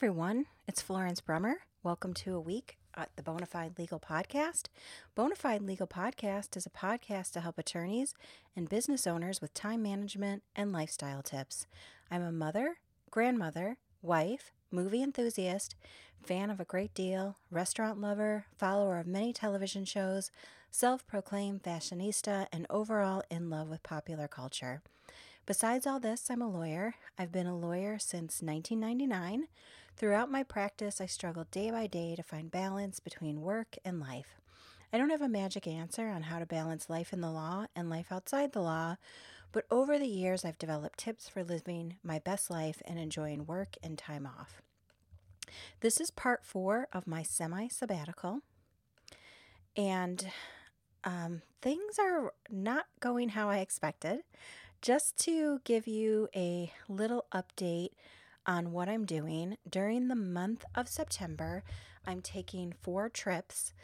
everyone. It's Florence Brummer. Welcome to a week at the Bonafide Legal Podcast. Bonafide Legal Podcast is a podcast to help attorneys and business owners with time management and lifestyle tips. I'm a mother, grandmother, wife, movie enthusiast, fan of a great deal, restaurant lover, follower of many television shows, self proclaimed fashionista, and overall in love with popular culture. Besides all this, I'm a lawyer. I've been a lawyer since 1999. Throughout my practice, I struggled day by day to find balance between work and life. I don't have a magic answer on how to balance life in the law and life outside the law, but over the years, I've developed tips for living my best life and enjoying work and time off. This is part four of my semi sabbatical, and um, things are not going how I expected just to give you a little update on what I'm doing. During the month of September, I'm taking four trips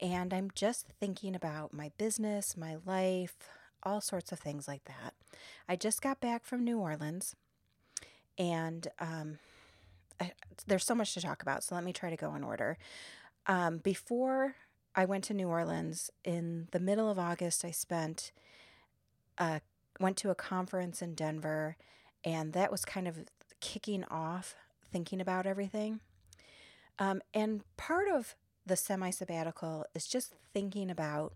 and I'm just thinking about my business, my life, all sorts of things like that. I just got back from New Orleans and um, I, there's so much to talk about, so let me try to go in order. Um, before I went to New Orleans in the middle of August, I spent a went to a conference in Denver, and that was kind of kicking off thinking about everything. Um, and part of the semi sabbatical is just thinking about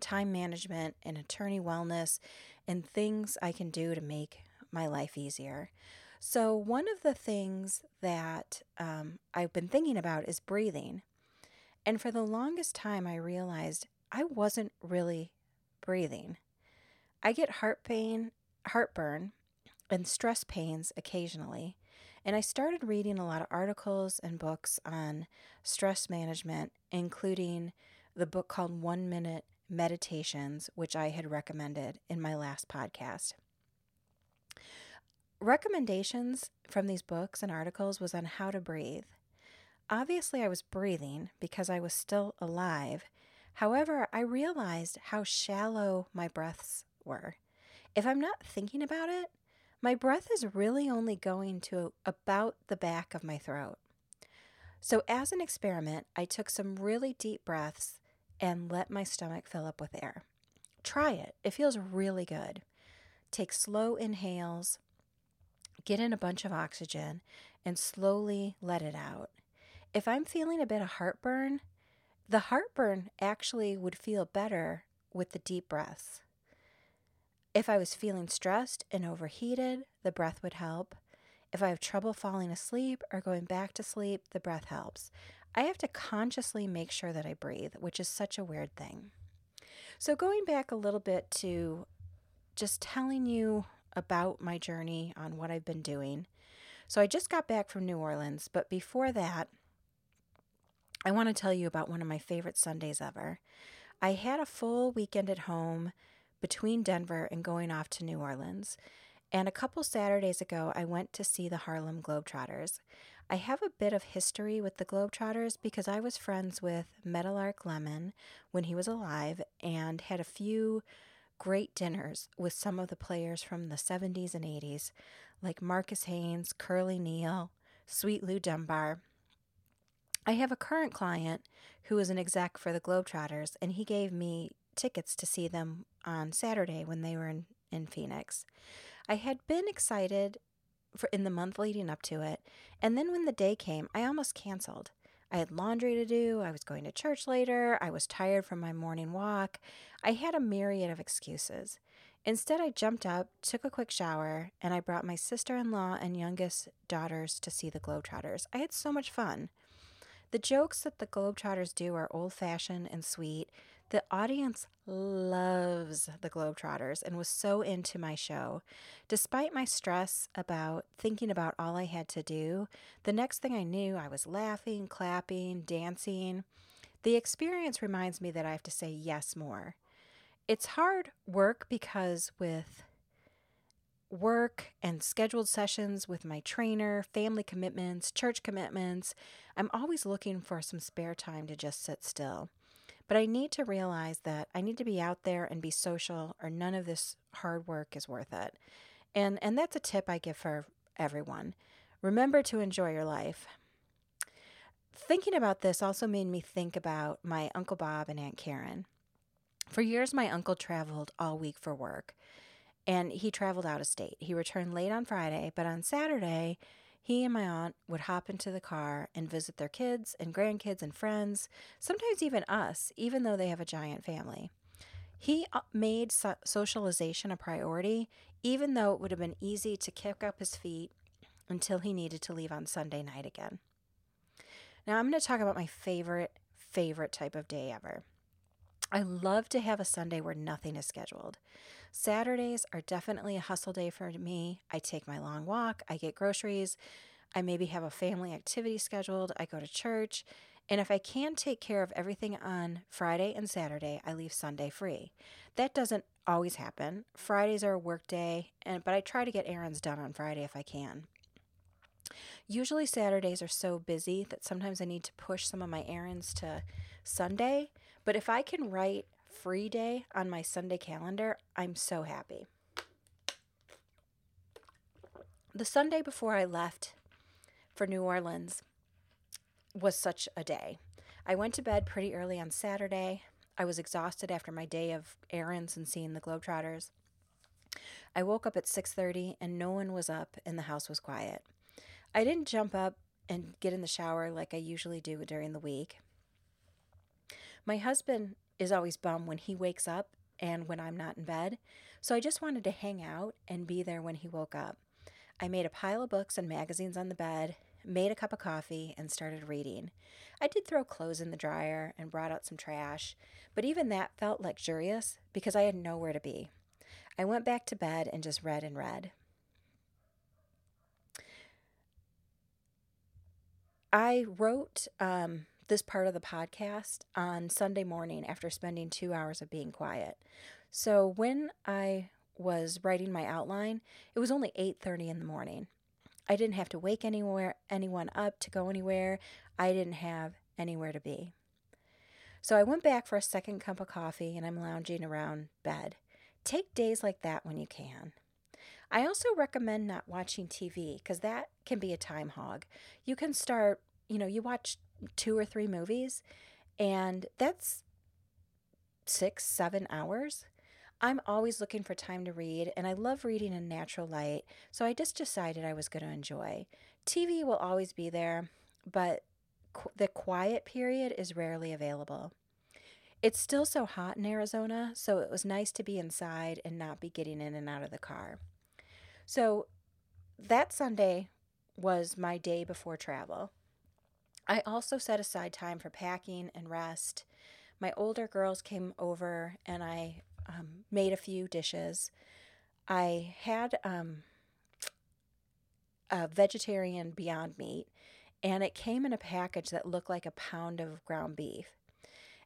time management and attorney wellness and things I can do to make my life easier. So, one of the things that um, I've been thinking about is breathing. And for the longest time, I realized I wasn't really breathing. I get heart pain, heartburn, and stress pains occasionally. And I started reading a lot of articles and books on stress management, including the book called One Minute Meditations, which I had recommended in my last podcast. Recommendations from these books and articles was on how to breathe. Obviously, I was breathing because I was still alive. However, I realized how shallow my breaths If I'm not thinking about it, my breath is really only going to about the back of my throat. So, as an experiment, I took some really deep breaths and let my stomach fill up with air. Try it, it feels really good. Take slow inhales, get in a bunch of oxygen, and slowly let it out. If I'm feeling a bit of heartburn, the heartburn actually would feel better with the deep breaths. If I was feeling stressed and overheated, the breath would help. If I have trouble falling asleep or going back to sleep, the breath helps. I have to consciously make sure that I breathe, which is such a weird thing. So, going back a little bit to just telling you about my journey on what I've been doing. So, I just got back from New Orleans, but before that, I want to tell you about one of my favorite Sundays ever. I had a full weekend at home between Denver and going off to New Orleans. And a couple Saturdays ago, I went to see the Harlem Globetrotters. I have a bit of history with the Globetrotters because I was friends with Meadowlark Lemon when he was alive and had a few great dinners with some of the players from the 70s and 80s, like Marques Haynes, Curly Neal, Sweet Lou Dunbar. I have a current client who is an exec for the Globetrotters, and he gave me tickets to see them on Saturday when they were in, in Phoenix. I had been excited for in the month leading up to it, and then when the day came, I almost canceled. I had laundry to do, I was going to church later, I was tired from my morning walk. I had a myriad of excuses. Instead, I jumped up, took a quick shower, and I brought my sister in law and youngest daughters to see the Globetrotters. I had so much fun. The jokes that the Globetrotters do are old fashioned and sweet. The audience loves the Globetrotters and was so into my show. Despite my stress about thinking about all I had to do, the next thing I knew, I was laughing, clapping, dancing. The experience reminds me that I have to say yes more. It's hard work because with work and scheduled sessions with my trainer, family commitments, church commitments, I'm always looking for some spare time to just sit still. But I need to realize that I need to be out there and be social or none of this hard work is worth it. And and that's a tip I give for everyone. Remember to enjoy your life. Thinking about this also made me think about my Uncle Bob and Aunt Karen. For years, my uncle traveled all week for work, and he traveled out of state. He returned late on Friday, but on Saturday, he and my aunt would hop into the car and visit their kids and grandkids and friends, sometimes even us, even though they have a giant family. He uh, made so- socialization a priority, even though it would have been easy to kick up his feet until he needed to leave on Sunday night again. Now, I'm going to talk about my favorite, favorite type of day ever. I love to have a Sunday where nothing is scheduled. Saturdays are definitely a hustle day for me. I take my long walk, I get groceries, I maybe have a family activity scheduled, I go to church, and if I can take care of everything on Friday and Saturday, I leave Sunday free. That doesn't always happen. Fridays are a work day, and but I try to get errands done on Friday if I can. Usually Saturdays are so busy that sometimes I need to push some of my errands to Sunday, but if I can write free day on my Sunday calendar, I'm so happy. The Sunday before I left for New Orleans was such a day. I went to bed pretty early on Saturday. I was exhausted after my day of errands and seeing the Globetrotters. I woke up at 6:30 and no one was up and the house was quiet. I didn't jump up and get in the shower like I usually do during the week. My husband is always bummed when he wakes up and when I'm not in bed, so I just wanted to hang out and be there when he woke up. I made a pile of books and magazines on the bed, made a cup of coffee, and started reading. I did throw clothes in the dryer and brought out some trash, but even that felt luxurious because I had nowhere to be. I went back to bed and just read and read. I wrote um, this part of the podcast on Sunday morning after spending two hours of being quiet. So when I was writing my outline, it was only 8:30 in the morning. I didn't have to wake anywhere anyone up to go anywhere. I didn't have anywhere to be. So I went back for a second cup of coffee and I'm lounging around bed. Take days like that when you can. I also recommend not watching TV because that can be a time hog. You can start, you know, you watch two or three movies, and that's six, seven hours. I'm always looking for time to read, and I love reading in natural light, so I just decided I was going to enjoy. TV will always be there, but qu- the quiet period is rarely available. It's still so hot in Arizona, so it was nice to be inside and not be getting in and out of the car. So that Sunday was my day before travel. I also set aside time for packing and rest. My older girls came over and I um, made a few dishes. I had um, a vegetarian Beyond Meat, and it came in a package that looked like a pound of ground beef.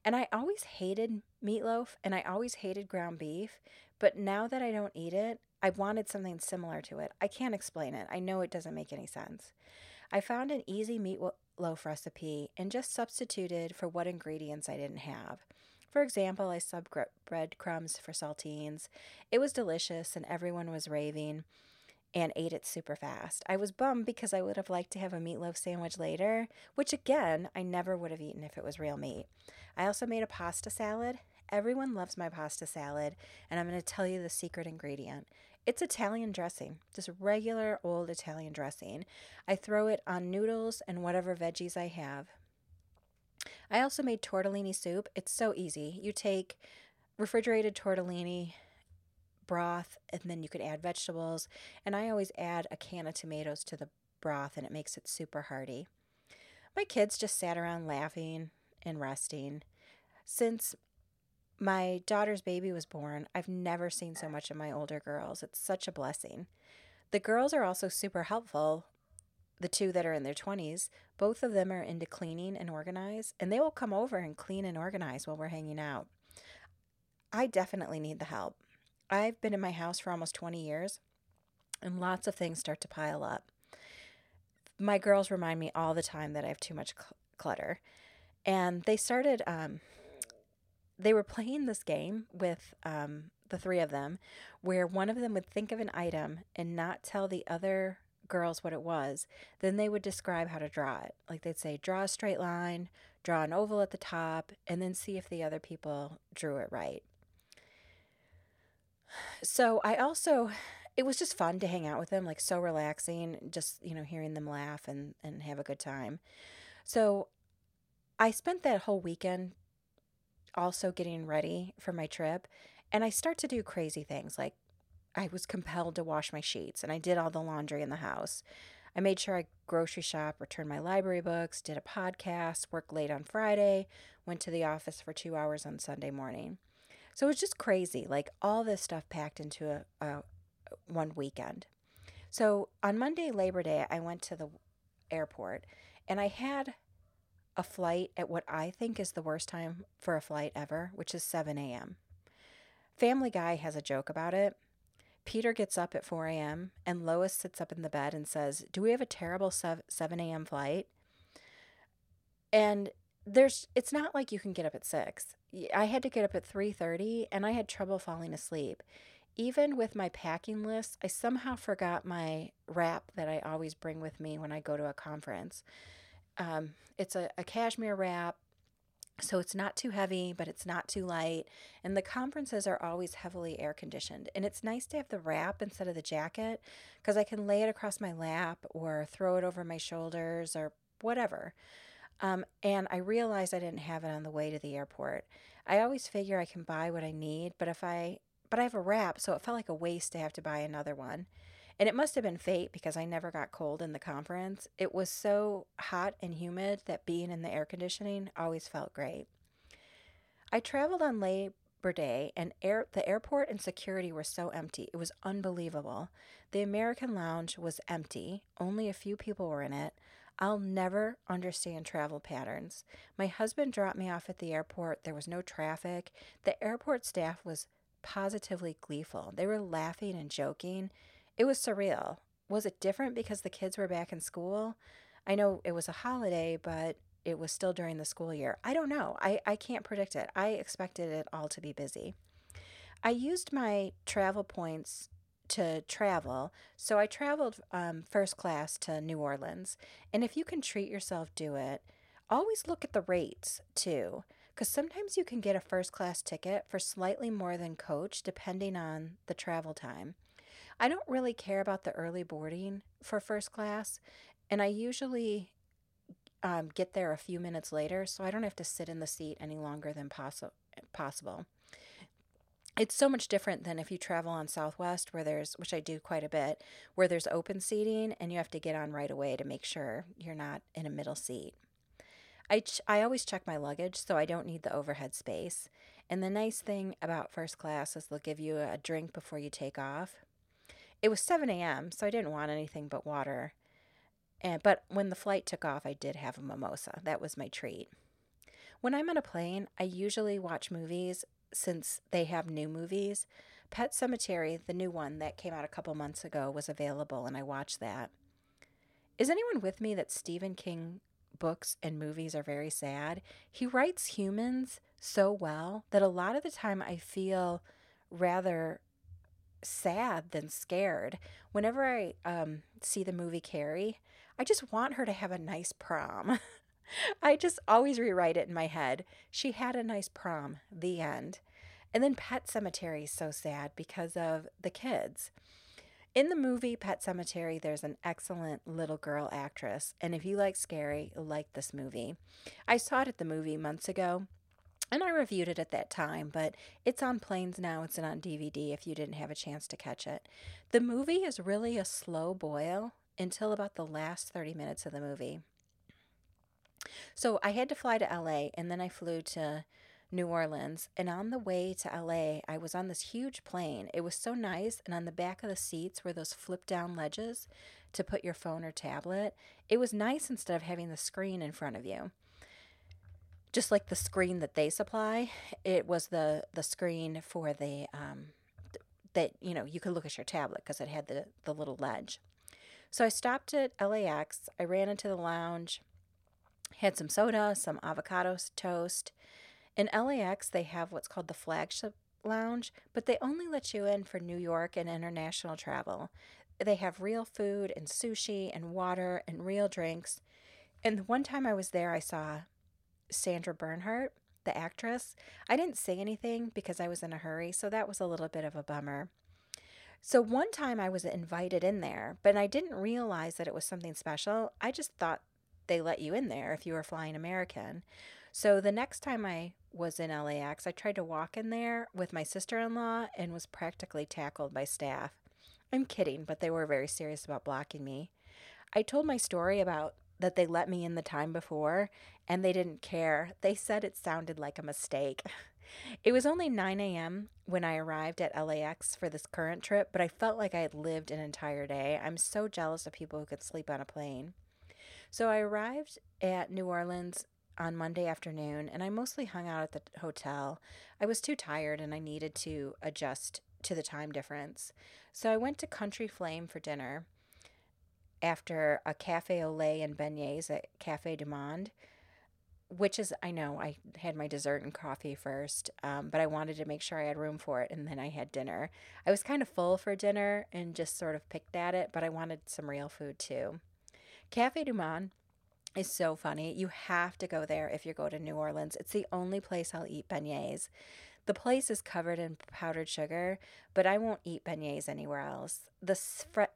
And I always hated meatloaf and I always hated ground beef, but now that I don't eat it, I wanted something similar to it. I can't explain it. I know it doesn't make any sense. I found an easy meatloaf recipe and just substituted for what ingredients I didn't have. For example, I subbed breadcrumbs for saltines. It was delicious and everyone was raving and ate it super fast. I was bummed because I would have liked to have a meatloaf sandwich later, which again, I never would have eaten if it was real meat. I also made a pasta salad. Everyone loves my pasta salad, and I'm going to tell you the secret ingredient. It's Italian dressing, just regular old Italian dressing. I throw it on noodles and whatever veggies I have. I also made tortellini soup. It's so easy. You take refrigerated tortellini broth and then you could add vegetables. And I always add a can of tomatoes to the broth and it makes it super hearty. My kids just sat around laughing and resting. Since my daughter's baby was born, I've never seen so much of my older girls. It's such a blessing. The girls are also super helpful. The two that are in their 20s, both of them are into cleaning and organize, and they will come over and clean and organize while we're hanging out. I definitely need the help. I've been in my house for almost 20 years, and lots of things start to pile up. My girls remind me all the time that I have too much cl- clutter. And they started um, they were playing this game with um, the three of them where one of them would think of an item and not tell the other girls what it was, then they would describe how to draw it. Like they'd say, draw a straight line, draw an oval at the top, and then see if the other people drew it right. So I also, it was just fun to hang out with them, like so relaxing, just, you know, hearing them laugh and, and have a good time. So I spent that whole weekend also getting ready for my trip, and I start to do crazy things like I was compelled to wash my sheets and I did all the laundry in the house. I made sure I grocery shop, returned my library books, did a podcast, worked late on Friday, went to the office for two hours on Sunday morning. So it was just crazy, like all this stuff packed into a, a one weekend. So on Monday, Labor Day, I went to the airport and I had a flight at what I think is the worst time for a flight ever, which is 7 a.m. Family Guy has a joke about it. Peter gets up at 4 a.m., and Lois sits up in the bed and says, Do we have a terrible 7 a.m. flight? And there's it's not like you can get up at 6. I had to get up at 3:30 and I had trouble falling asleep. Even with my packing list, I somehow forgot my wrap that I always bring with me when I go to a conference. Um, it's a, a cashmere wrap so it's not too heavy, but it's not too light. And the conferences are always heavily air conditioned. And it's nice to have the wrap instead of the jacket because I can lay it across my lap or throw it over my shoulders or whatever. Um, and I realized I didn't have it on the way to the airport. I always figure I can buy what I need, but if I but I have a wrap, so it felt like a waste to have to buy another one. And it must have been fate because I never got cold in the conference. It was so hot and humid that being in the air conditioning always felt great. I traveled on Labor Day and air, the airport and security were so empty. It was unbelievable. The American lounge was empty, only a few people were in it. I'll never understand travel patterns. My husband dropped me off at the airport. There was no traffic. The airport staff was positively gleeful. They were laughing and joking. It was surreal. Was it different because the kids were back in school? I know it was a holiday, but it was still during the school year. I don't know. I, I can't predict it. I expected it all to be busy. I used my travel points to travel. So I traveled um, first class to New Orleans. And if you can treat yourself, do it. Always look at the rates too, because sometimes you can get a first class ticket for slightly more than coach depending on the travel time. I don't really care about the early boarding for first class, and I usually um, get there a few minutes later, so I don't have to sit in the seat any longer than possi- possible. It's so much different than if you travel on Southwest, where there's, which I do quite a bit, where there's open seating and you have to get on right away to make sure you're not in a middle seat. I, ch- I always check my luggage, so I don't need the overhead space. And the nice thing about first class is they'll give you a drink before you take off. It was 7 a.m., so I didn't want anything but water. And, but when the flight took off, I did have a mimosa. That was my treat. When I'm on a plane, I usually watch movies since they have new movies. Pet Sematary, the new one that came out a couple months ago, was available, and I watched that. Is anyone with me that Stephen King books and movies are very sad? He writes humans so well that a lot of the time I feel rather sad than scared. Whenever I um, see the movie Carrie, I just want her to have a nice prom. I just always rewrite it in my head. She had a nice prom, the end. And then Pet Sematary is so sad because of the kids. In the movie Pet Sematary, there's an excellent little girl actress. And if you like scary, like this movie. I saw it at the movie months ago and I reviewed it at that time, but it's on planes now. It's on DVD if you didn't have a chance to catch it. The movie is really a slow boil until about the last 30 minutes of the movie. So I had to fly to LA and then I flew to New Orleans. And on the way to LA, I was on this huge plane. It was so nice. And on the back of the seats were those flip down ledges to put your phone or tablet. It was nice instead of having the screen in front of you just like the screen that they supply, it was the the screen for the um, that you know you could look at your tablet because it had the the little ledge. So I stopped at LAX. I ran into the lounge, had some soda, some avocado toast. In LAX, they have what's called the flagship lounge, but they only let you in for New York and international travel. they have real food and sushi and water and real drinks. And the one time I was there, I saw Sandra Bernhard, the actress. I didn't say anything because I was in a hurry, so that was a little bit of a bummer. So one time I was invited in there, but I didn't realize that it was something special. I just thought they let you in there if you were flying American. So the next time I was in LAX, I tried to walk in there with my sister in law and was practically tackled by staff. I'm kidding, but they were very serious about blocking me. I told my story about that they let me in the time before and they didn't care. They said it sounded like a mistake. It was only 9 a.m. when I arrived at LAX for this current trip, but I felt like I had lived an entire day. I'm so jealous of people who could sleep on a plane. So I arrived at New Orleans on Monday afternoon and I mostly hung out at the hotel. I was too tired and I needed to adjust to the time difference. So I went to Country Flame for dinner after a cafe au lait and beignets at Cafe du Monde, which is, I know, I had my dessert and coffee first, um, but I wanted to make sure I had room for it, and then I had dinner. I was kind of full for dinner and just sort of picked at it, but I wanted some real food too. Cafe du Monde is so funny. You have to go there if you go to New Orleans. It's the only place I'll eat beignets. The place is covered in powdered sugar, but I won't eat beignets anywhere else. The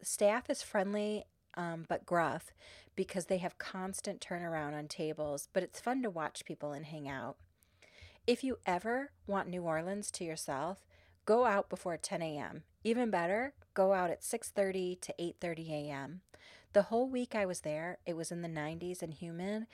staff is friendly um, but gruff because they have constant turnaround on tables, but it's fun to watch people and hang out. If you ever want New Orleans to yourself, go out before 10 a.m. Even better, go out at 6:30 to 8:30 a.m. The whole week I was there, it was in the 90s and humid,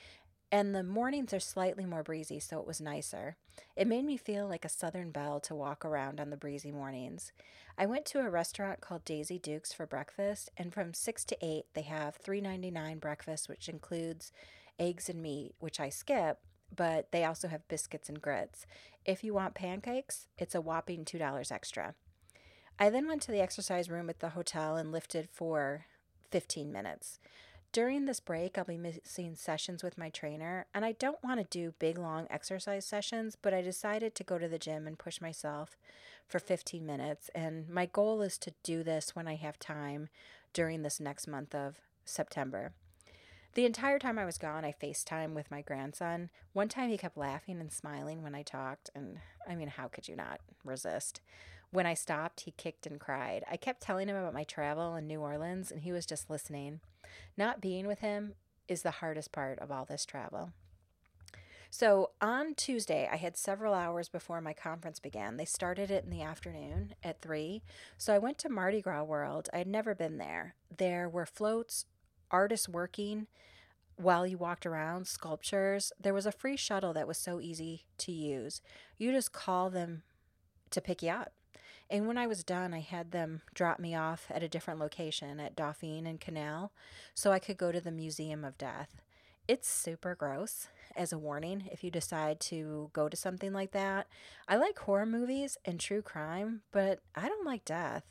and the mornings are slightly more breezy, so it was nicer. It made me feel like a southern belle to walk around on the breezy mornings. I went to a restaurant called Daisy Dukes for breakfast, and from 6 to 8, they have $3.99 breakfast, which includes eggs and meat, which I skip, but they also have biscuits and grits. If you want pancakes, it's a whopping $2 extra. I then went to the exercise room at the hotel and lifted for 15 minutes. During this break, I'll be missing sessions with my trainer, and I don't want to do big, long exercise sessions, but I decided to go to the gym and push myself for 15 minutes. And my goal is to do this when I have time during this next month of September. The entire time I was gone, I FaceTime with my grandson. One time he kept laughing and smiling when I talked, and I mean, how could you not resist? When I stopped, he kicked and cried. I kept telling him about my travel in New Orleans, and he was just listening. Not being with him is the hardest part of all this travel. So on Tuesday, I had several hours before my conference began. They started it in the afternoon at 3. So I went to Mardi Gras World. I had never been there. There were floats, artists working while you walked around, sculptures. There was a free shuttle that was so easy to use. You just call them to pick you up. And when I was done, I had them drop me off at a different location at Dauphine and Canal so I could go to the Museum of Death. It's super gross, as a warning, if you decide to go to something like that. I like horror movies and true crime, but I don't like death.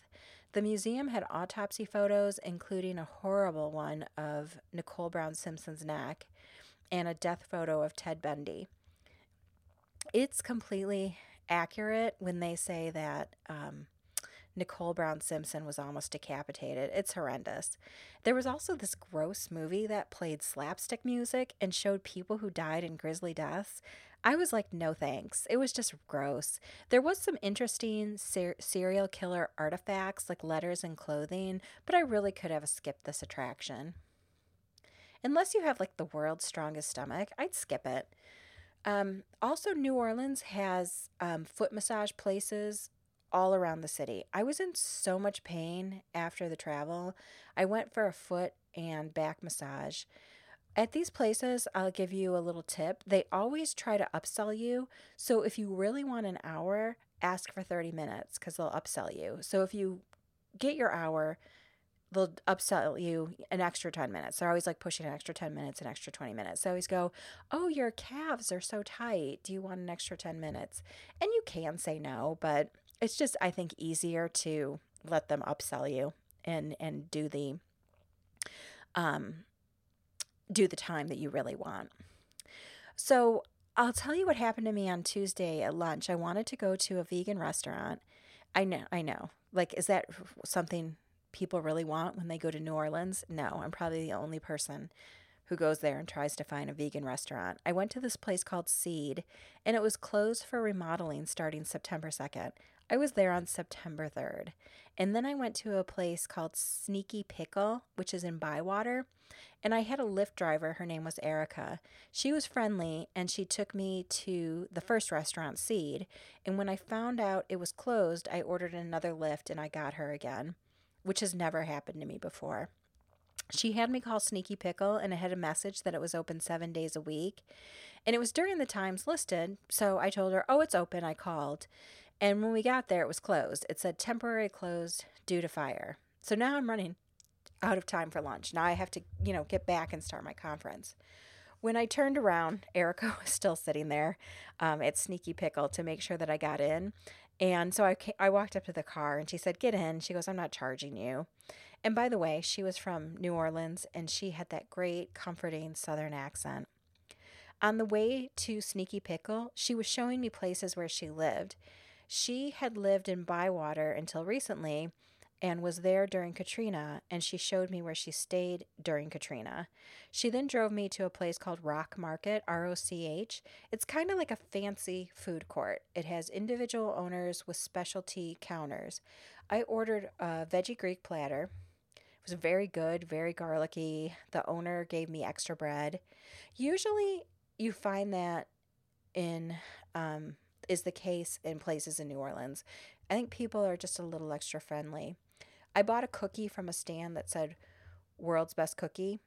The museum had autopsy photos, including a horrible one of Nicole Brown Simpson's neck and a death photo of Ted Bundy. It's completely accurate when they say that um, Nicole Brown Simpson was almost decapitated. It's horrendous. There was also this gross movie that played slapstick music and showed people who died in grisly deaths. I was like, no thanks. It was just gross. There was some interesting ser- serial killer artifacts like letters and clothing, but I really could have skipped this attraction. Unless you have like the world's strongest stomach, I'd skip it. Um, also, New Orleans has um, foot massage places all around the city. I was in so much pain after the travel. I went for a foot and back massage. At these places, I'll give you a little tip. They always try to upsell you. So if you really want an hour, ask for 30 minutes because they'll upsell you. So if you get your hour, they'll upsell you an extra 10 minutes. They're always like pushing an extra 10 minutes, an extra 20 minutes. They always go, Oh, your calves are so tight. Do you want an extra 10 minutes? And you can say no, but it's just, I think, easier to let them upsell you and, and do the, um, do the time that you really want. So I'll tell you what happened to me on Tuesday at lunch. I wanted to go to a vegan restaurant. I know, I know. Like, is that something people really want when they go to New Orleans? No, I'm probably the only person who goes there and tries to find a vegan restaurant. I went to this place called Seed, and it was closed for remodeling starting September 2nd. I was there on September 3rd. And then I went to a place called Sneaky Pickle, which is in Bywater. And I had a Lyft driver. Her name was Erica. She was friendly and she took me to the first restaurant, Seed. And when I found out it was closed, I ordered another Lyft and I got her again, which has never happened to me before. She had me call Sneaky Pickle and it had a message that it was open seven days a week. And it was during the times listed. So I told her, Oh, it's open. I called. And when we got there, it was closed. It said temporary closed due to fire. So now I'm running out of time for lunch. Now I have to, you know, get back and start my conference. When I turned around, Erica was still sitting there um, at Sneaky Pickle to make sure that I got in. And so I, I walked up to the car and she said, Get in. She goes, I'm not charging you. And by the way, she was from New Orleans and she had that great, comforting Southern accent. On the way to Sneaky Pickle, she was showing me places where she lived. She had lived in Bywater until recently and was there during Katrina, and she showed me where she stayed during Katrina. She then drove me to a place called Roch Market, R O C H. It's kind of like a fancy food court. It has individual owners with specialty counters. I ordered a veggie Greek platter it was very good, very garlicky. The owner gave me extra bread. Usually, you find that in um, is the case in places in New Orleans. I think people are just a little extra friendly. I bought a cookie from a stand that said "World's Best Cookie."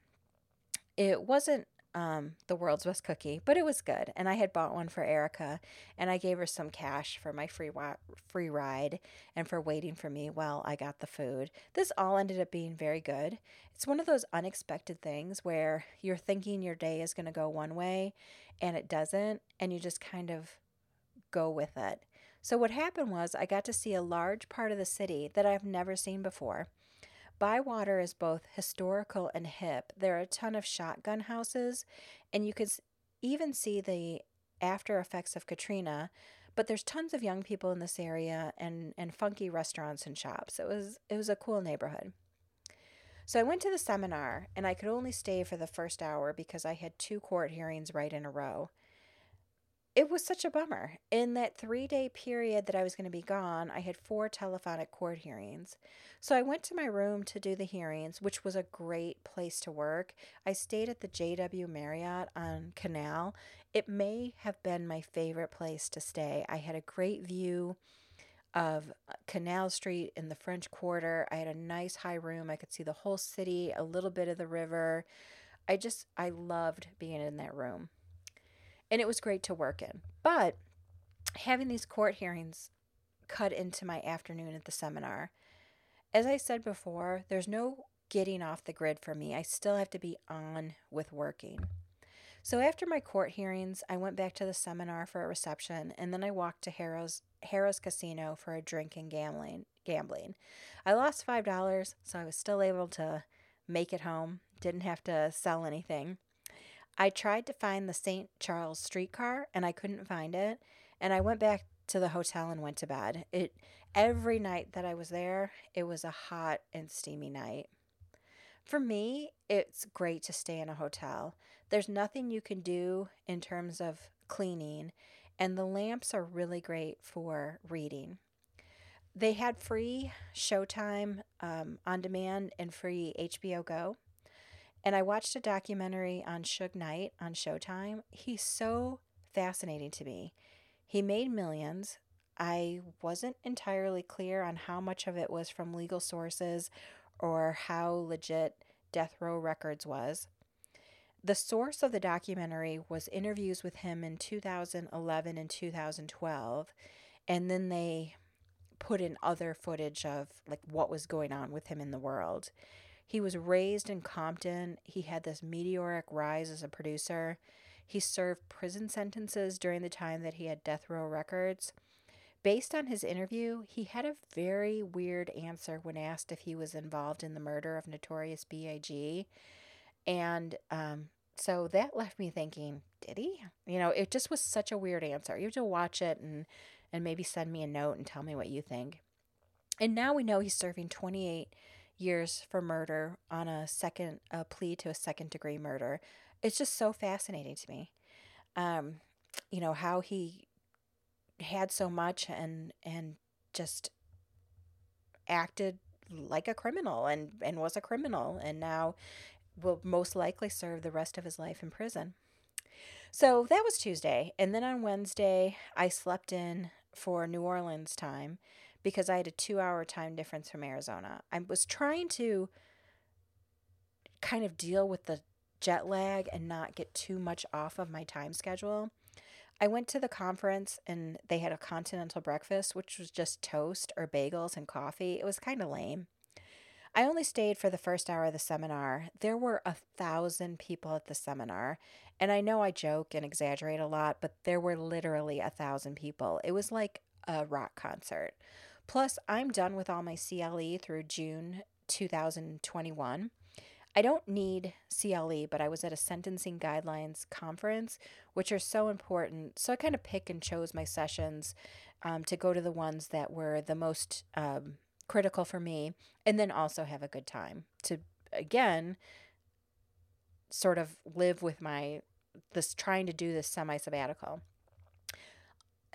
It wasn't um, the world's best cookie, but it was good. And I had bought one for Erica, and I gave her some cash for my free wa- free ride and for waiting for me while I got the food. This all ended up being very good. It's one of those unexpected things where you're thinking your day is going to go one way, and it doesn't, and you just kind of go with it. So what happened was I got to see a large part of the city that I've never seen before. Bywater is both historical and hip. There are a ton of shotgun houses, and you could even see the after effects of Katrina. But there's tons of young people in this area and, and funky restaurants and shops. It was it was a cool neighborhood. So I went to the seminar and I could only stay for the first hour because I had two court hearings right in a row it was such a bummer. In that three day period that I was going to be gone, I had four telephonic court hearings. So I went to my room to do the hearings, which was a great place to work. I stayed at the JW Marriott on Canal. It may have been my favorite place to stay. I had a great view of uh, Canal Street in the French Quarter. I had a nice high room. I could see the whole city, a little bit of the river. I just, I loved being in that room and it was great to work in. But having these court hearings cut into my afternoon at the seminar, as I said before, there's no getting off the grid for me. I still have to be on with working. So after my court hearings, I went back to the seminar for a reception, and then I walked to Harrah's Harrah's Casino for a drink and gambling. Gambling. I lost five dollars, so I was still able to make it home. Didn't have to sell anything. I tried to find the St. Charles streetcar and I couldn't find it. And I went back to the hotel and went to bed. It every night that I was there, it was a hot and steamy night. For me, it's great to stay in a hotel. There's nothing you can do in terms of cleaning, and the lamps are really great for reading. They had free Showtime um, on demand and free HBO Go. And I watched a documentary on Suge Knight on Showtime. He's so fascinating to me. He made millions. I wasn't entirely clear on how much of it was from legal sources or how legit Death Row Records was. The source of the documentary was interviews with him in 2011 and 2012, and then they put in other footage of like what was going on with him in the world. He was raised in Compton. He had this meteoric rise as a producer. He served prison sentences during the time that he had death row records. Based on his interview, he had a very weird answer when asked if he was involved in the murder of Notorious B.I.G. And um, so that left me thinking, did he? You know, it just was such a weird answer. You have to watch it and and maybe send me a note and tell me what you think. And now we know he's serving 28 years for murder on a second a plea to a second degree murder. It's just so fascinating to me. Um, you know how he had so much and and just acted like a criminal and and was a criminal and now will most likely serve the rest of his life in prison. So that was Tuesday. And then on Wednesday, I slept in for New Orleans time because I had a two hour time difference from Arizona. I was trying to kind of deal with the jet lag and not get too much off of my time schedule. I went to the conference and they had a continental breakfast, which was just toast or bagels and coffee. It was kind of lame. I only stayed for the first hour of the seminar. There were a thousand people at the seminar. And I know I joke and exaggerate a lot, but there were literally a thousand people. It was like a rock concert. Plus, I'm done with all my CLE through June 2021. I don't need CLE, but I was at a sentencing guidelines conference, which are so important. So I kind of pick and chose my sessions um, to go to the ones that were the most um, critical for me, and then also have a good time to, again, sort of live with my this trying to do this semi sabbatical.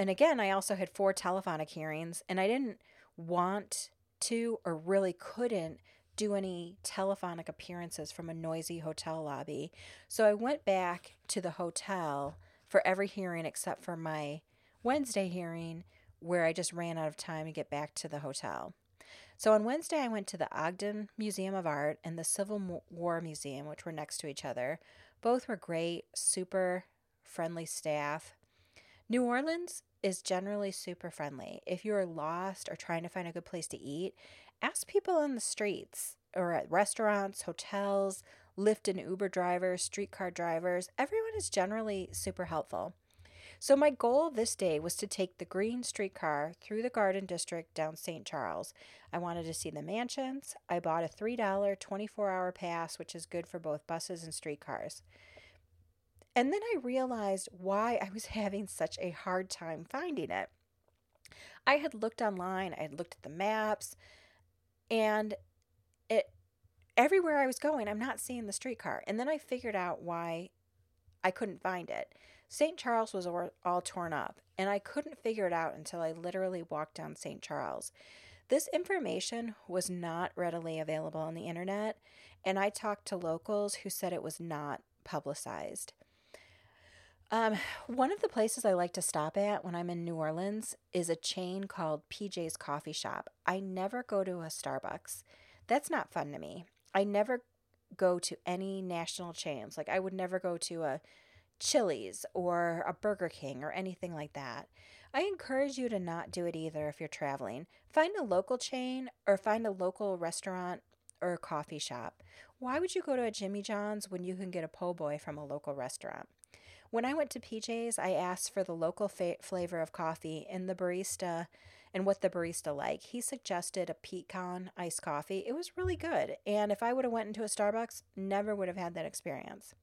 And again, I also had four telephonic hearings, and I didn't want to or really couldn't do any telephonic appearances from a noisy hotel lobby. So I went back to the hotel for every hearing except for my Wednesday hearing, where I just ran out of time to get back to the hotel. So on Wednesday, I went to the Ogden Museum of Art and the Civil War Museum, which were next to each other. Both were great, super friendly staff. New Orleans is generally super friendly. If you're lost or trying to find a good place to eat, ask people on the streets or at restaurants, hotels, Lyft and Uber drivers, streetcar drivers. Everyone is generally super helpful. So, my goal this day was to take the green streetcar through the Garden District down St. Charles. I wanted to see the mansions. I bought a $3 24 hour pass, which is good for both buses and streetcars. And then I realized why I was having such a hard time finding it. I had looked online, I had looked at the maps, and it everywhere I was going, I'm not seeing the streetcar. And then I figured out why I couldn't find it. St. Charles was all torn up, and I couldn't figure it out until I literally walked down St. Charles. This information was not readily available on the internet, and I talked to locals who said it was not publicized. Um, one of the places I like to stop at when I'm in New Orleans is a chain called PJ's Coffee Shop. I never go to a Starbucks. That's not fun to me. I never go to any national chains. Like I would never go to a Chili's or a Burger King or anything like that. I encourage you to not do it either if you're traveling. Find a local chain or find a local restaurant or coffee shop. Why would you go to a Jimmy John's when you can get a po' boy from a local restaurant? When I went to PJ's, I asked for the local fa- flavor of coffee and the barista and what the barista like. He suggested a pecan iced coffee. It was really good, and if I would have went into a Starbucks, never would have had that experience.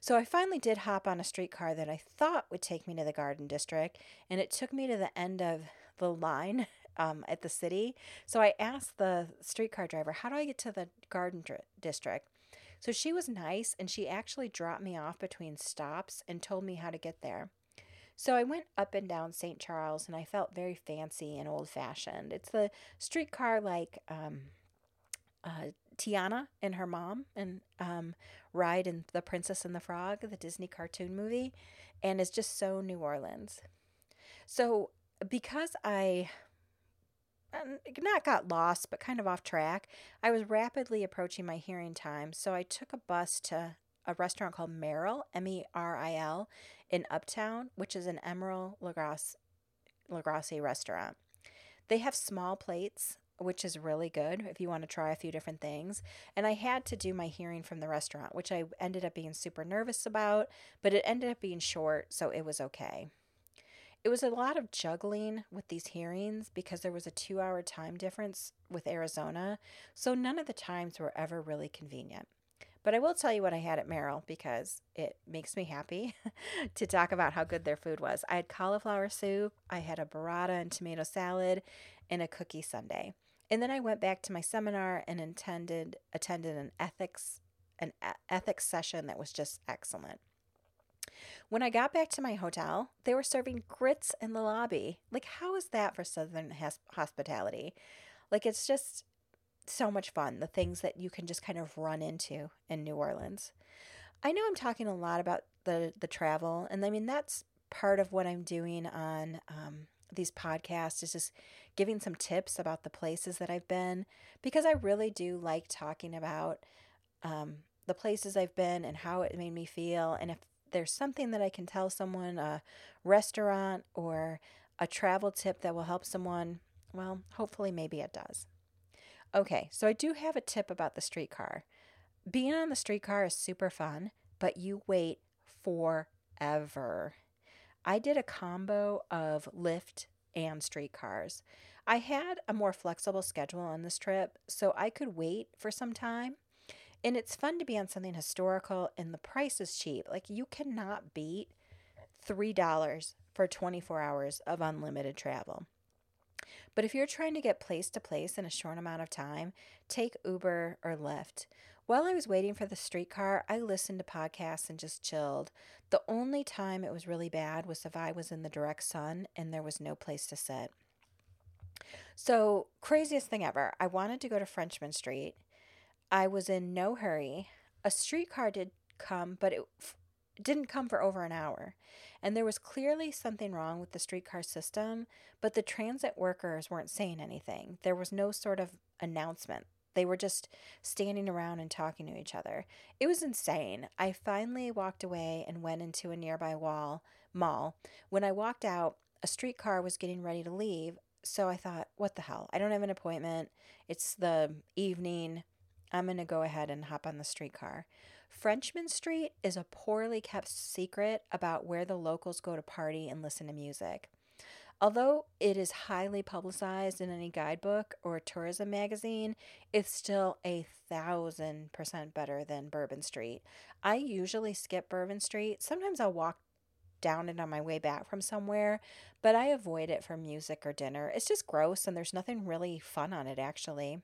So I finally did hop on a streetcar that I thought would take me to the Garden District, and it took me to the end of the line um, at the city. So I asked the streetcar driver, How do I get to the Garden District? So she was nice, and she actually dropped me off between stops and told me how to get there. So I went up and down St. Charles, and I felt very fancy and old fashioned. It's the streetcar like um, uh, Tiana and her mom and um, ride in The Princess and the Frog, the Disney cartoon movie, and is just so New Orleans. So, because I not got lost, but kind of off track, I was rapidly approaching my hearing time. So, I took a bus to a restaurant called Meril, M E R I L, in Uptown, which is an Emeril Lagasse, Lagasse restaurant. They have small plates which is really good if you want to try a few different things. And I had to do my hearing from the restaurant, which I ended up being super nervous about, but it ended up being short, so it was okay. It was a lot of juggling with these hearings because there was a two hour time difference with Arizona, so none of the times were ever really convenient. But I will tell you what I had at Meril because it makes me happy to talk about how good their food was. I had cauliflower soup, I had a burrata and tomato salad, and a cookie sundae. And then I went back to my seminar and attended attended an ethics an ethics session that was just excellent. When I got back to my hotel, they were serving grits in the lobby. Like, how is that for Southern hospitality? Like, it's just so much fun, the things that you can just kind of run into in New Orleans. I know I'm talking a lot about the, the travel, and I mean, that's part of what I'm doing on um, these podcasts is just giving some tips about the places that I've been because I really do like talking about um, the places I've been and how it made me feel. And if there's something that I can tell someone, a restaurant or a travel tip that will help someone, well, hopefully, maybe it does. Okay, so I do have a tip about the streetcar. Being on the streetcar is super fun, but you wait forever. I did a combo of Lyft and streetcars. I had a more flexible schedule on this trip, so I could wait for some time. And it's fun to be on something historical, and the price is cheap. Like, you cannot beat $3 for 24 hours of unlimited travel. But if you're trying to get place to place in a short amount of time, take Uber or Lyft. While I was waiting for the streetcar, I listened to podcasts and just chilled. The only time it was really bad was if I was in the direct sun and there was no place to sit. So, craziest thing ever, I wanted to go to Frenchmen Street. I was in no hurry. A streetcar did come, but it f- didn't come for over an hour. And there was clearly something wrong with the streetcar system, but the transit workers weren't saying anything. There was no sort of announcement. They were just standing around and talking to each other. It was insane. I finally walked away and went into a nearby wall mall. When I walked out, a streetcar was getting ready to leave, so I thought, what the hell? I don't have an appointment. It's the evening. I'm going to go ahead and hop on the streetcar. Frenchmen Street is a poorly kept secret about where the locals go to party and listen to music. Although it is highly publicized in any guidebook or tourism magazine, it's still a thousand percent better than Bourbon Street. I usually skip Bourbon Street. Sometimes I'll walk down it on my way back from somewhere, but I avoid it for music or dinner. It's just gross and there's nothing really fun on it, actually.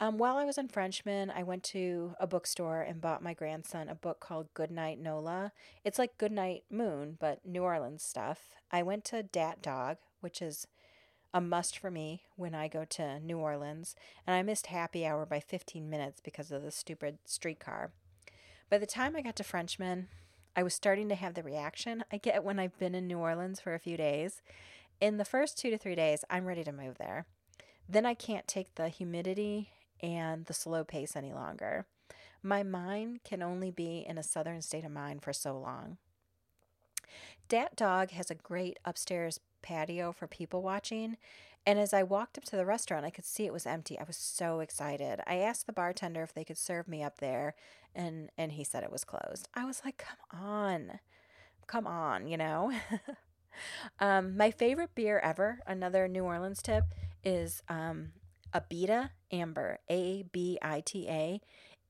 Um, while I was in Frenchmen, I went to a bookstore and bought my grandson a book called Goodnight Nola. It's like Goodnight Moon, but New Orleans stuff. I went to Dat Dog, which is a must for me when I go to New Orleans, and I missed happy hour by 15 minutes because of the stupid streetcar. By the time I got to Frenchmen, I was starting to have the reaction I get when I've been in New Orleans for a few days. In the first two to three days, I'm ready to move there. Then I can't take the humidity and the slow pace any longer. My mind can only be in a southern state of mind for so long. Dat Dog has a great upstairs patio for people watching, and as I walked up to the restaurant, I could see it was empty. I was so excited. I asked the bartender if they could serve me up there, and and he said it was closed. I was like, "Come on. Come on, you know." um, my favorite beer ever, another New Orleans tip, is um, Abita Amber, A B I T A.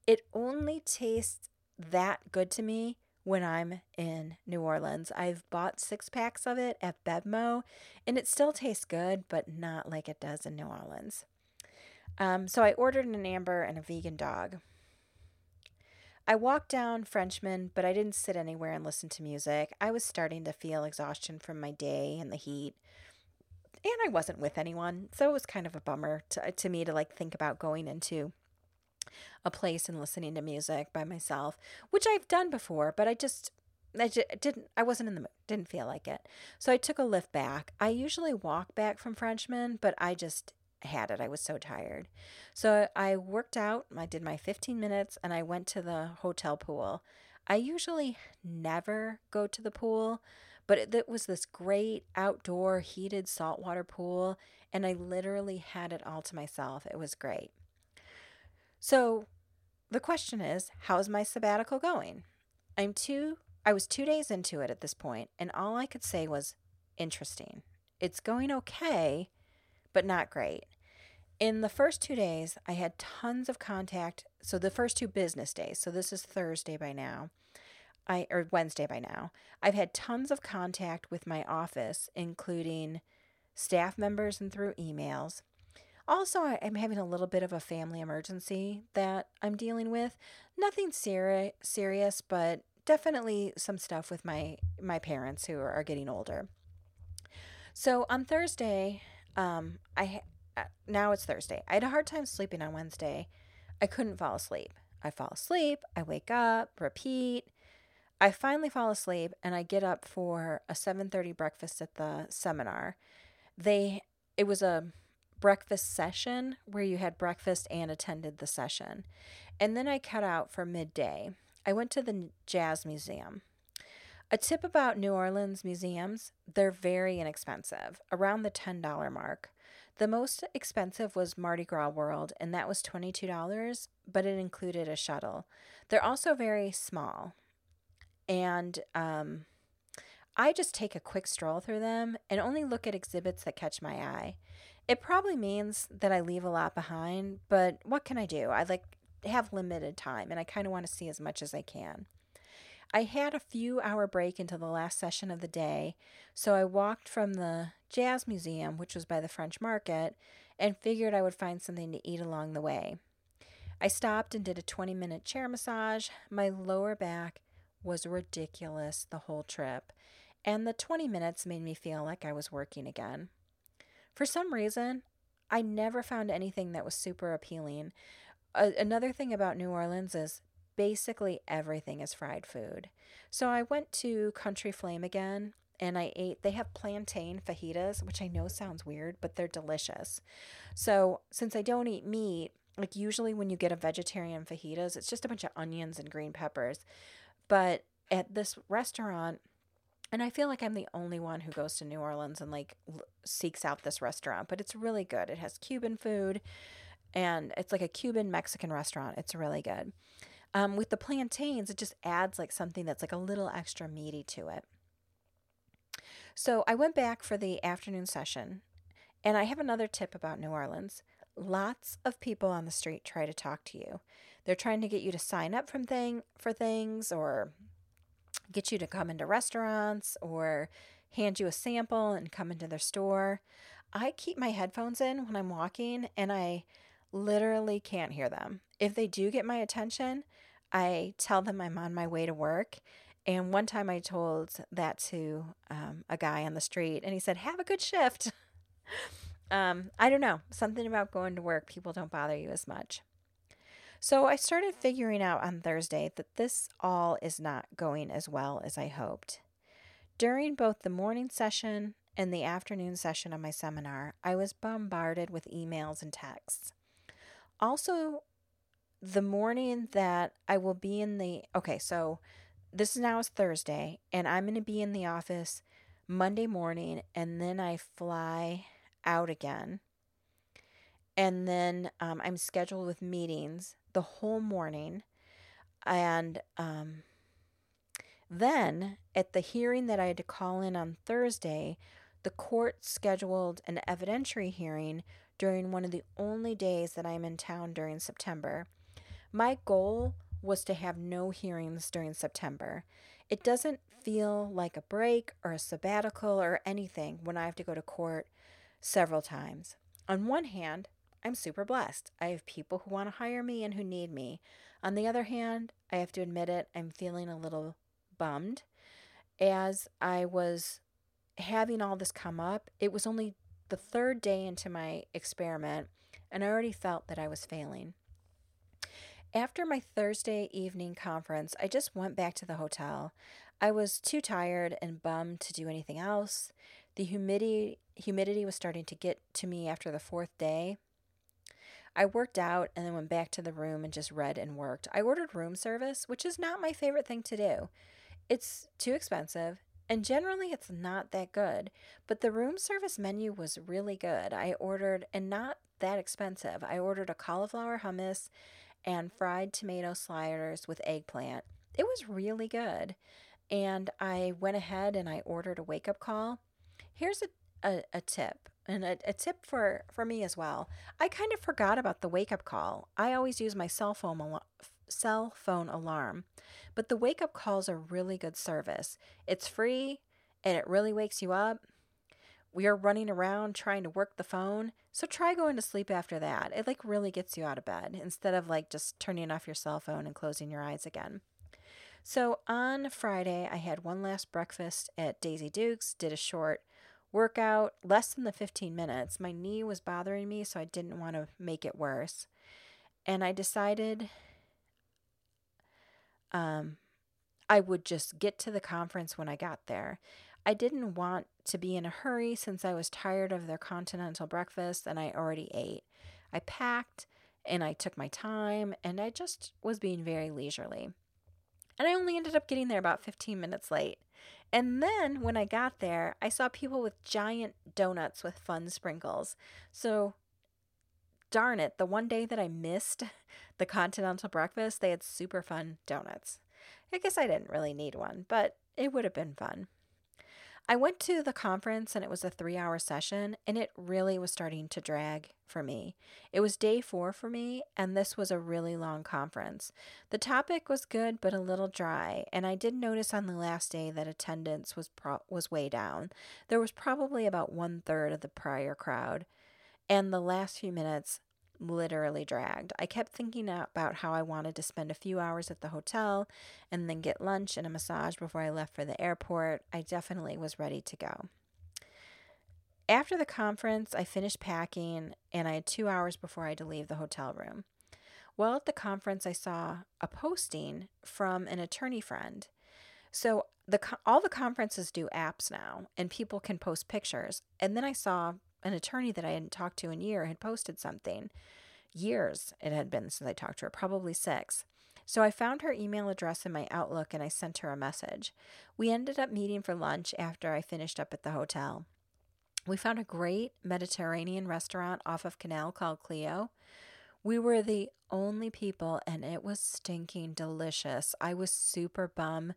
It only tastes that good to me when I'm in New Orleans. I've bought six packs of it at Bevmo, and it still tastes good, but not like it does in New Orleans. Um, so I ordered an amber and a vegan dog. I walked down Frenchmen, but I didn't sit anywhere and listen to music. I was starting to feel exhaustion from my day and the heat and I wasn't with anyone, so it was kind of a bummer to to me to like think about going into a place and listening to music by myself, which I've done before, but I just I just didn't I wasn't in the didn't feel like it. So I took a Lyft back. I usually walk back from Frenchmen, but I just had it. I was so tired. So I worked out, I did my 15 minutes and I went to the hotel pool. I usually never go to the pool but it, it was this great outdoor heated saltwater pool, and I literally had it all to myself. It was great. So the question is, how's my sabbatical going? I'm two I was 2 days into it at this point, and all I could say was interesting. It's going okay, but not great. In the first 2 days, I had tons of contact, so the first two business days. So this is Thursday by now. I or Wednesday by now. I've had tons of contact with my office, including staff members and through emails. Also, I, am having a little bit of a family emergency that I'm dealing with. Nothing seri- serious, but definitely some stuff with my my parents who are, are getting older. So on Thursday, um, I uh, now it's Thursday. I had a hard time sleeping on Wednesday. I couldn't fall asleep. I fall asleep. I wake up, repeat. I finally fall asleep, and I get up for a 7:30 breakfast at the seminar. They it was a breakfast session where you had breakfast and attended the session. And then I cut out for midday. I went to the Jazz Museum. A tip about New Orleans museums, they're very inexpensive, around the $10 mark. The most expensive was Mardi Gras World, and that was $22, but it included a shuttle. They're also very small. And um, I just take a quick stroll through them and only look at exhibits that catch my eye. It probably means that I leave a lot behind, but what can I do? I like have limited time and I kind of want to see as much as I can. I had a few hour break into the last session of the day, so I walked from the Jazz Museum, which was by the French Market, and figured I would find something to eat along the way. I stopped and did a 20 minute chair massage. My lower back was ridiculous the whole trip, and the 20 minutes made me feel like I was working again. For some reason, I never found anything that was super appealing. another thing about New Orleans is basically everything is fried food. So I went to Country Flame again and I ate, they have plantain fajitas, which I know sounds weird, but they're delicious. So since I don't eat meat, like usually when you get a vegetarian fajitas, it's just a bunch of onions and green peppers. But at this restaurant, and I feel like I'm the only one who goes to New Orleans and like l- seeks out this restaurant, but it's really good. It has Cuban food and it's like a Cuban Mexican restaurant. It's really good. Um, with the plantains, it just adds like something that's like a little extra meaty to it. So I went back for the afternoon session, and I have another tip about New Orleans. Lots of people on the street try to talk to you. They're trying to get you to sign up from thing for things or get you to come into restaurants or hand you a sample and come into their store. I keep my headphones in when I'm walking and I literally can't hear them. If they do get my attention, I tell them I'm on my way to work. And one time I told that to um, a guy on the street, and he said, Have a good shift. um, I don't know, something about going to work, people don't bother you as much. So I started figuring out on Thursday that this all is not going as well as I hoped. During both the morning session and the afternoon session of my seminar, I was bombarded with emails and texts. Also, the morning that I will be in the okay, so this is now is Thursday, and I'm going to be in the office Monday morning, and then I fly out again. And then um, I'm scheduled with meetings the whole morning. And um, then at the hearing that I had to call in on Thursday, the court scheduled an evidentiary hearing during one of the only days that I'm in town during September. My goal was to have no hearings during September. It doesn't feel like a break or a sabbatical or anything when I have to go to court several times. On one hand, I'm super blessed. I have people who want to hire me and who need me. On the other hand, I have to admit it, I'm feeling a little bummed. As I was having all this come up, it was only the third day into my experiment, and I already felt that I was failing. After my Thursday evening conference, I just went back to the hotel. I was too tired and bummed to do anything else. The humidity humidity was starting to get to me after the fourth day. I worked out and then went back to the room and just read and worked. I ordered room service, which is not my favorite thing to do. It's too expensive and generally it's not that good, but the room service menu was really good. I ordered and not that expensive. I ordered a cauliflower hummus and fried tomato sliders with eggplant. It was really good. And I went ahead and I ordered a wake up call. Here's a, a, a tip and a, a, tip for, for me as well. I kind of forgot about the wake up call. I always use my cell phone, al- cell phone alarm, but the wake up call is a really good service. It's free and it really wakes you up we are running around trying to work the phone. So try going to sleep after that. It like really gets you out of bed instead of like just turning off your cell phone and closing your eyes again. So on Friday, I had one last breakfast at Daisy Dukes, did a short workout, less than the 15 minutes. My knee was bothering me, so I didn't want to make it worse. And I decided um, I would just get to the conference when I got there. I didn't want to be in a hurry since I was tired of their continental breakfast and I already ate. I packed and I took my time and I just was being very leisurely. And I only ended up getting there about 15 minutes late. And then when I got there, I saw people with giant donuts with fun sprinkles. So, darn it, the one day that I missed the continental breakfast, they had super fun donuts. I guess I didn't really need one, but it would have been fun. I went to the conference and it was a three hour session, and it really was starting to drag for me. It was day four for me, and this was a really long conference. The topic was good, but a little dry, and I did notice on the last day that attendance was, pro- was way down. There was probably about one third of the prior crowd, and the last few minutes literally dragged. I kept thinking about how I wanted to spend a few hours at the hotel and then get lunch and a massage before I left for the airport. I definitely was ready to go. After the conference, I finished packing and I had two hours before I had to leave the hotel room. While at the conference, I saw a posting from an attorney friend. So the all the conferences do apps now, and people can post pictures. And then I saw an attorney that I hadn't talked to in a year had posted something. Years it had been since I talked to her, probably six. So I found her email address in my Outlook and I sent her a message. We ended up meeting for lunch after I finished up at the hotel. We found a great Mediterranean restaurant off of Canal called Cleo. We were the only people and it was stinking delicious. I was super bum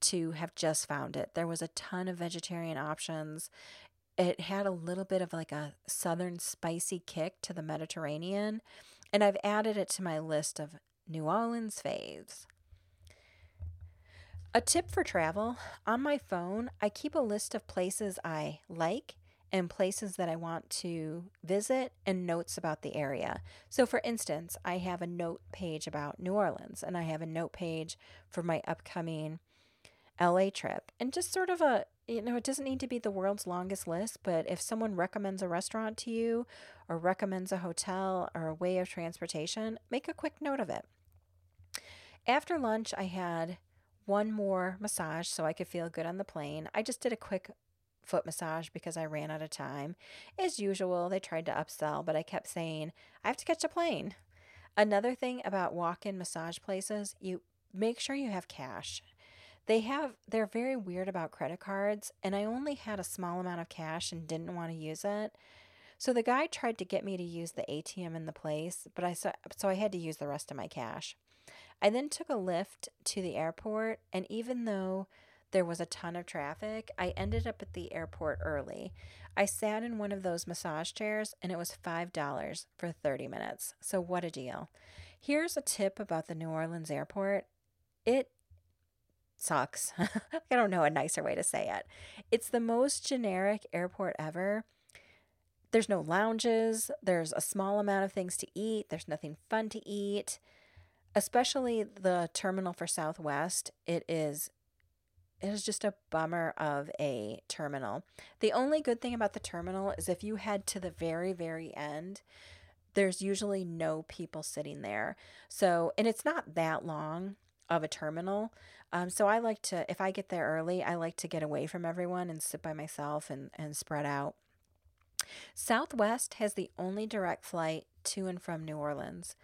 to have just found it. There was a ton of vegetarian options it had a little bit of like a southern spicy kick to the Mediterranean, and I've added it to my list of New Orleans faves. A tip for travel on my phone, I keep a list of places I like and places that I want to visit and notes about the area. So, for instance, I have a note page about New Orleans and I have a note page for my upcoming LA trip and just sort of a you know, it doesn't need to be the world's longest list, but if someone recommends a restaurant to you or recommends a hotel or a way of transportation, make a quick note of it. After lunch, I had one more massage so I could feel good on the plane. I just did a quick foot massage because I ran out of time. As usual, they tried to upsell, but I kept saying, I have to catch a plane. Another thing about walk in massage places, you make sure you have cash. They have they're very weird about credit cards and I only had a small amount of cash and didn't want to use it. So the guy tried to get me to use the ATM in the place, but I so, I had to use the rest of my cash. I then took a Lyft to the airport and even though there was a ton of traffic, I ended up at the airport early. I sat in one of those massage chairs and it was $5 for 30 minutes. So what a deal. Here's a tip about the New Orleans airport. It sucks. I don't know a nicer way to say it. It's the most generic airport ever. There's no lounges, there's a small amount of things to eat, there's nothing fun to eat. Especially the terminal for Southwest, it is it is just a bummer of a terminal. The only good thing about the terminal is if you head to the very very end, there's usually no people sitting there. So, and it's not that long of a terminal. Um, so I like to, if I get there early, I like to get away from everyone and sit by myself and, and spread out. Southwest has the only direct flight to and from New Orleans.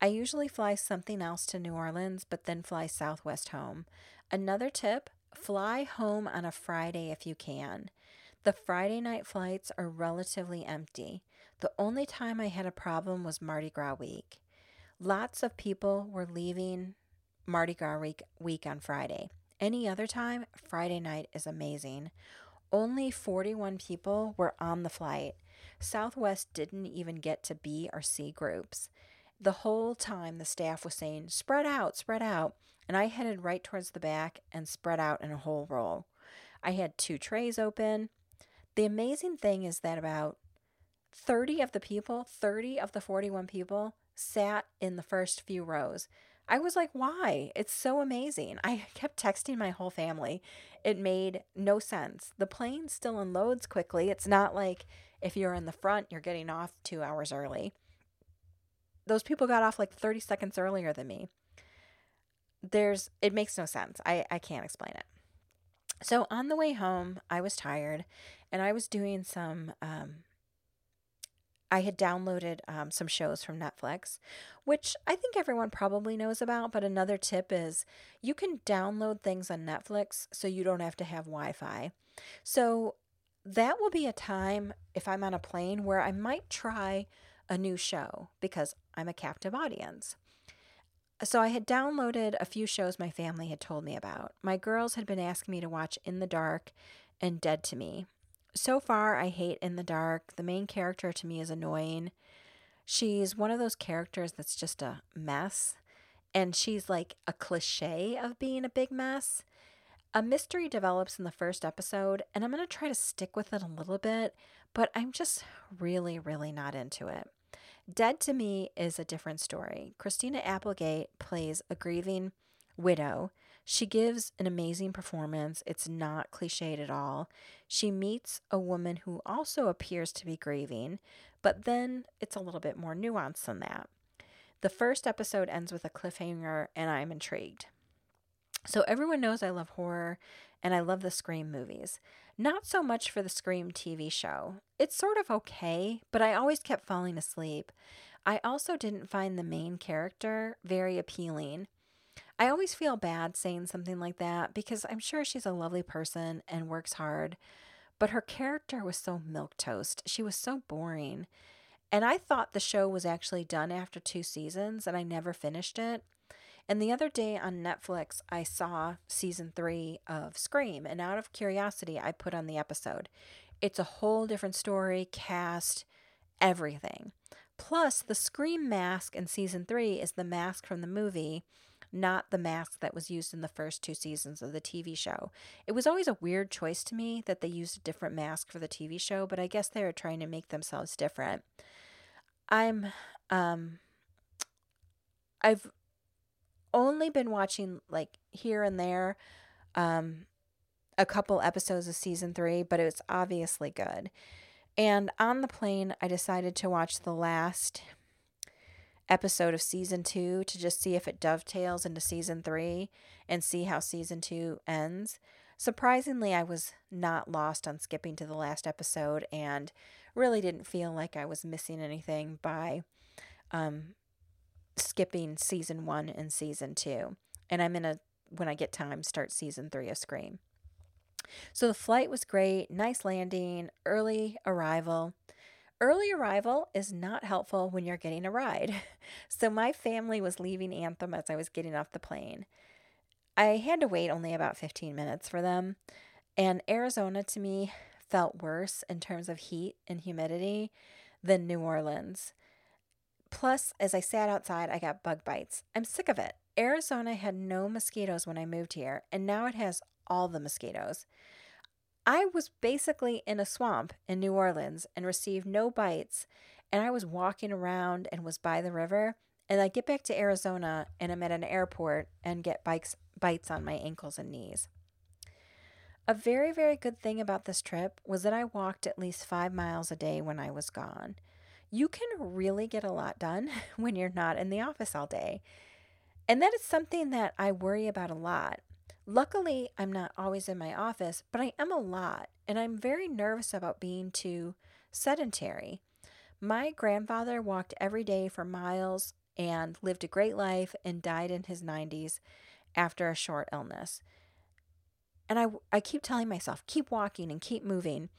I usually fly something else to New Orleans, but then fly Southwest home. Another tip fly home on a Friday if you can. The Friday night flights are relatively empty. The only time I had a problem was Mardi Gras week. Lots of people were leaving Mardi Gras week, week on Friday. Any other time, Friday night is amazing. Only 41 people were on the flight. Southwest didn't even get to B or C groups. The whole time, the staff was saying, spread out, spread out. And I headed right towards the back and spread out in a whole roll. I had two trays open. The amazing thing is that about 30 of the people, 30 of the 41 people, sat in the first few rows. I was like, why? It's so amazing. I kept texting my whole family. It made no sense. The plane still unloads quickly. It's not like if you're in the front, you're getting off two hours early. Those people got off like 30 seconds earlier than me. There's, it makes no sense. I, I can't explain it. So on the way home, I was tired and I was doing some um, I had downloaded um, some shows from Netflix, which I think everyone probably knows about. But another tip is you can download things on Netflix so you don't have to have Wi Fi. So that will be a time if I'm on a plane where I might try a new show because I'm a captive audience. So I had downloaded a few shows my family had told me about. My girls had been asking me to watch In the Dark and Dead to Me so far, I hate In the Dark. The main character to me is annoying. She's one of those characters that's just a mess, and she's like a cliche of being a big mess. A mystery develops in the first episode, and I'm going to try to stick with it a little bit, but I'm just really, really not into it. Dead to Me is a different story. Christina Applegate plays a grieving widow she gives an amazing performance. It's not cliched at all. She meets a woman who also appears to be grieving, but then it's a little bit more nuanced than that. The first episode ends with a cliffhanger, and I'm intrigued. So, everyone knows I love horror and I love the Scream movies. Not so much for the Scream TV show. It's sort of okay, but I always kept falling asleep. I also didn't find the main character very appealing. I always feel bad saying something like that because I'm sure she's a lovely person and works hard, but her character was so milk toast. She was so boring. And I thought the show was actually done after two seasons and I never finished it. And the other day on Netflix, I saw season three of Scream, and out of curiosity, I put on the episode. It's a whole different story, cast, everything. Plus, the Scream mask in season three is the mask from the movie not the mask that was used in the first two seasons of the TV show. It was always a weird choice to me that they used a different mask for the TV show, but I guess they were trying to make themselves different. I'm um I've only been watching like here and there um a couple episodes of season 3, but it's obviously good. And on the plane, I decided to watch the last episode of season two to just see if it dovetails into season three and see how season two ends. Surprisingly, I was not lost on skipping to the last episode and really didn't feel like I was missing anything by um, skipping season one and season two. And I'm going to, when I get time, start season three of Scream. So the flight was great, nice landing, early arrival. Early arrival is not helpful when you're getting a ride. So my family was leaving Anthem as I was getting off the plane. I had to wait only about 15 minutes for them, and Arizona to me felt worse in terms of heat and humidity than New Orleans. Plus, as I sat outside, I got bug bites. I'm sick of it. Arizona had no mosquitoes when I moved here, and now it has all the mosquitoes. I was basically in a swamp in New Orleans and received no bites. And I was walking around and was by the river. And I get back to Arizona and I'm at an airport and get bikes, bites on my ankles and knees. A very, very good thing about this trip was that I walked at least five miles a day when I was gone. You can really get a lot done when you're not in the office all day. And that is something that I worry about a lot. Luckily, I'm not always in my office, but I am a lot, and I'm very nervous about being too sedentary. My grandfather walked every day for miles and lived a great life and died in his 90s after a short illness. And I, I keep telling myself, keep walking and keep moving.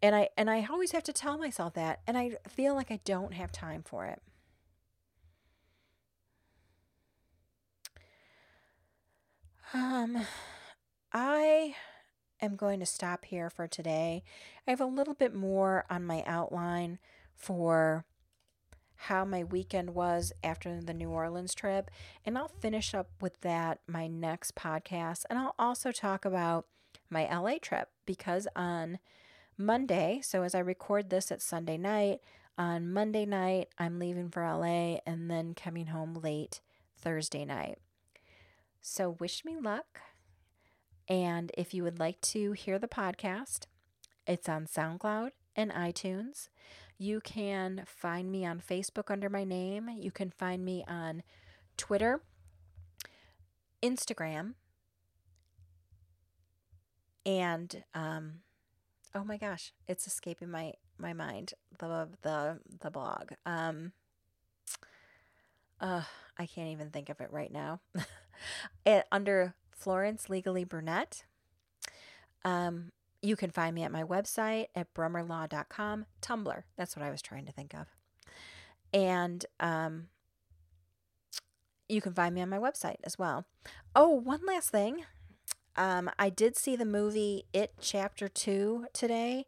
And I and I always have to tell myself that and I feel like I don't have time for it. Um, I am going to stop here for today. I have a little bit more on my outline for how my weekend was after the New Orleans trip, and I'll finish up with that my next podcast. And I'll also talk about my LA trip because on Monday, so as I record this at Sunday night, on Monday night, I'm leaving for LA and then coming home late Thursday night. So, wish me luck. And if you would like to hear the podcast, it's on SoundCloud and iTunes. You can find me on Facebook under my name. You can find me on Twitter, Instagram, and um, oh my gosh, it's escaping my my mind. The the the blog. Um, uh, I can't even think of it right now. under Florence Legally Brunette. Um, you can find me at my website at brummerlaw.com. Tumblr, that's what I was trying to think of. And um, you can find me on my website as well. Oh, one last thing. Um, I did see the movie It Chapter 2 today.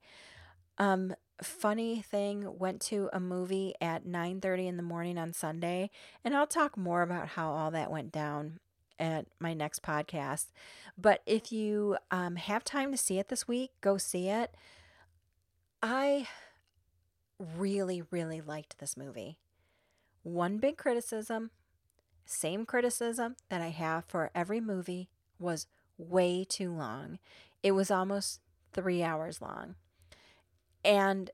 Um, funny thing, went to a movie at 9:30 in the morning on Sunday, and I'll talk more about how all that went down at my next podcast. But if you um, have time to see it this week, go see it. I really, really liked this movie. One big criticism, same criticism that I have for every movie, was way too long. It was almost three hours long. And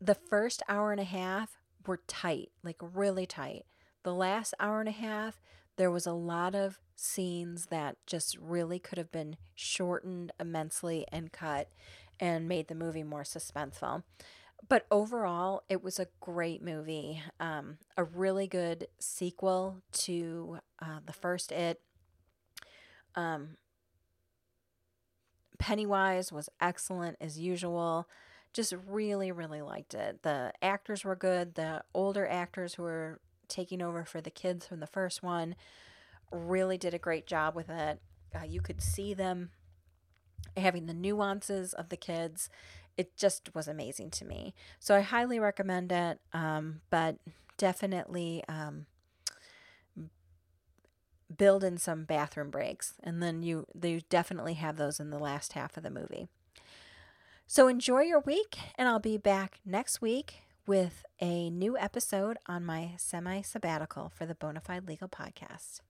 the first hour and a half were tight, like really tight. The last hour and a half, there was a lot of scenes that just really could have been shortened immensely and cut and made the movie more suspenseful. But overall, it was a great movie. Um, a really good sequel to uh, the first It. Um, Pennywise was excellent as usual. Just really, really liked it. The actors were good. The older actors who were taking over for the kids from the first one really did a great job with it. Uh, you could see them having the nuances of the kids. It just was amazing to me. So I highly recommend it, um, but definitely um, build in some bathroom breaks, and then you you definitely have those in the last half of the movie. So enjoy your week, and I'll be back next week with a new episode on my semi sabbatical for the Bonafide Legal Podcast.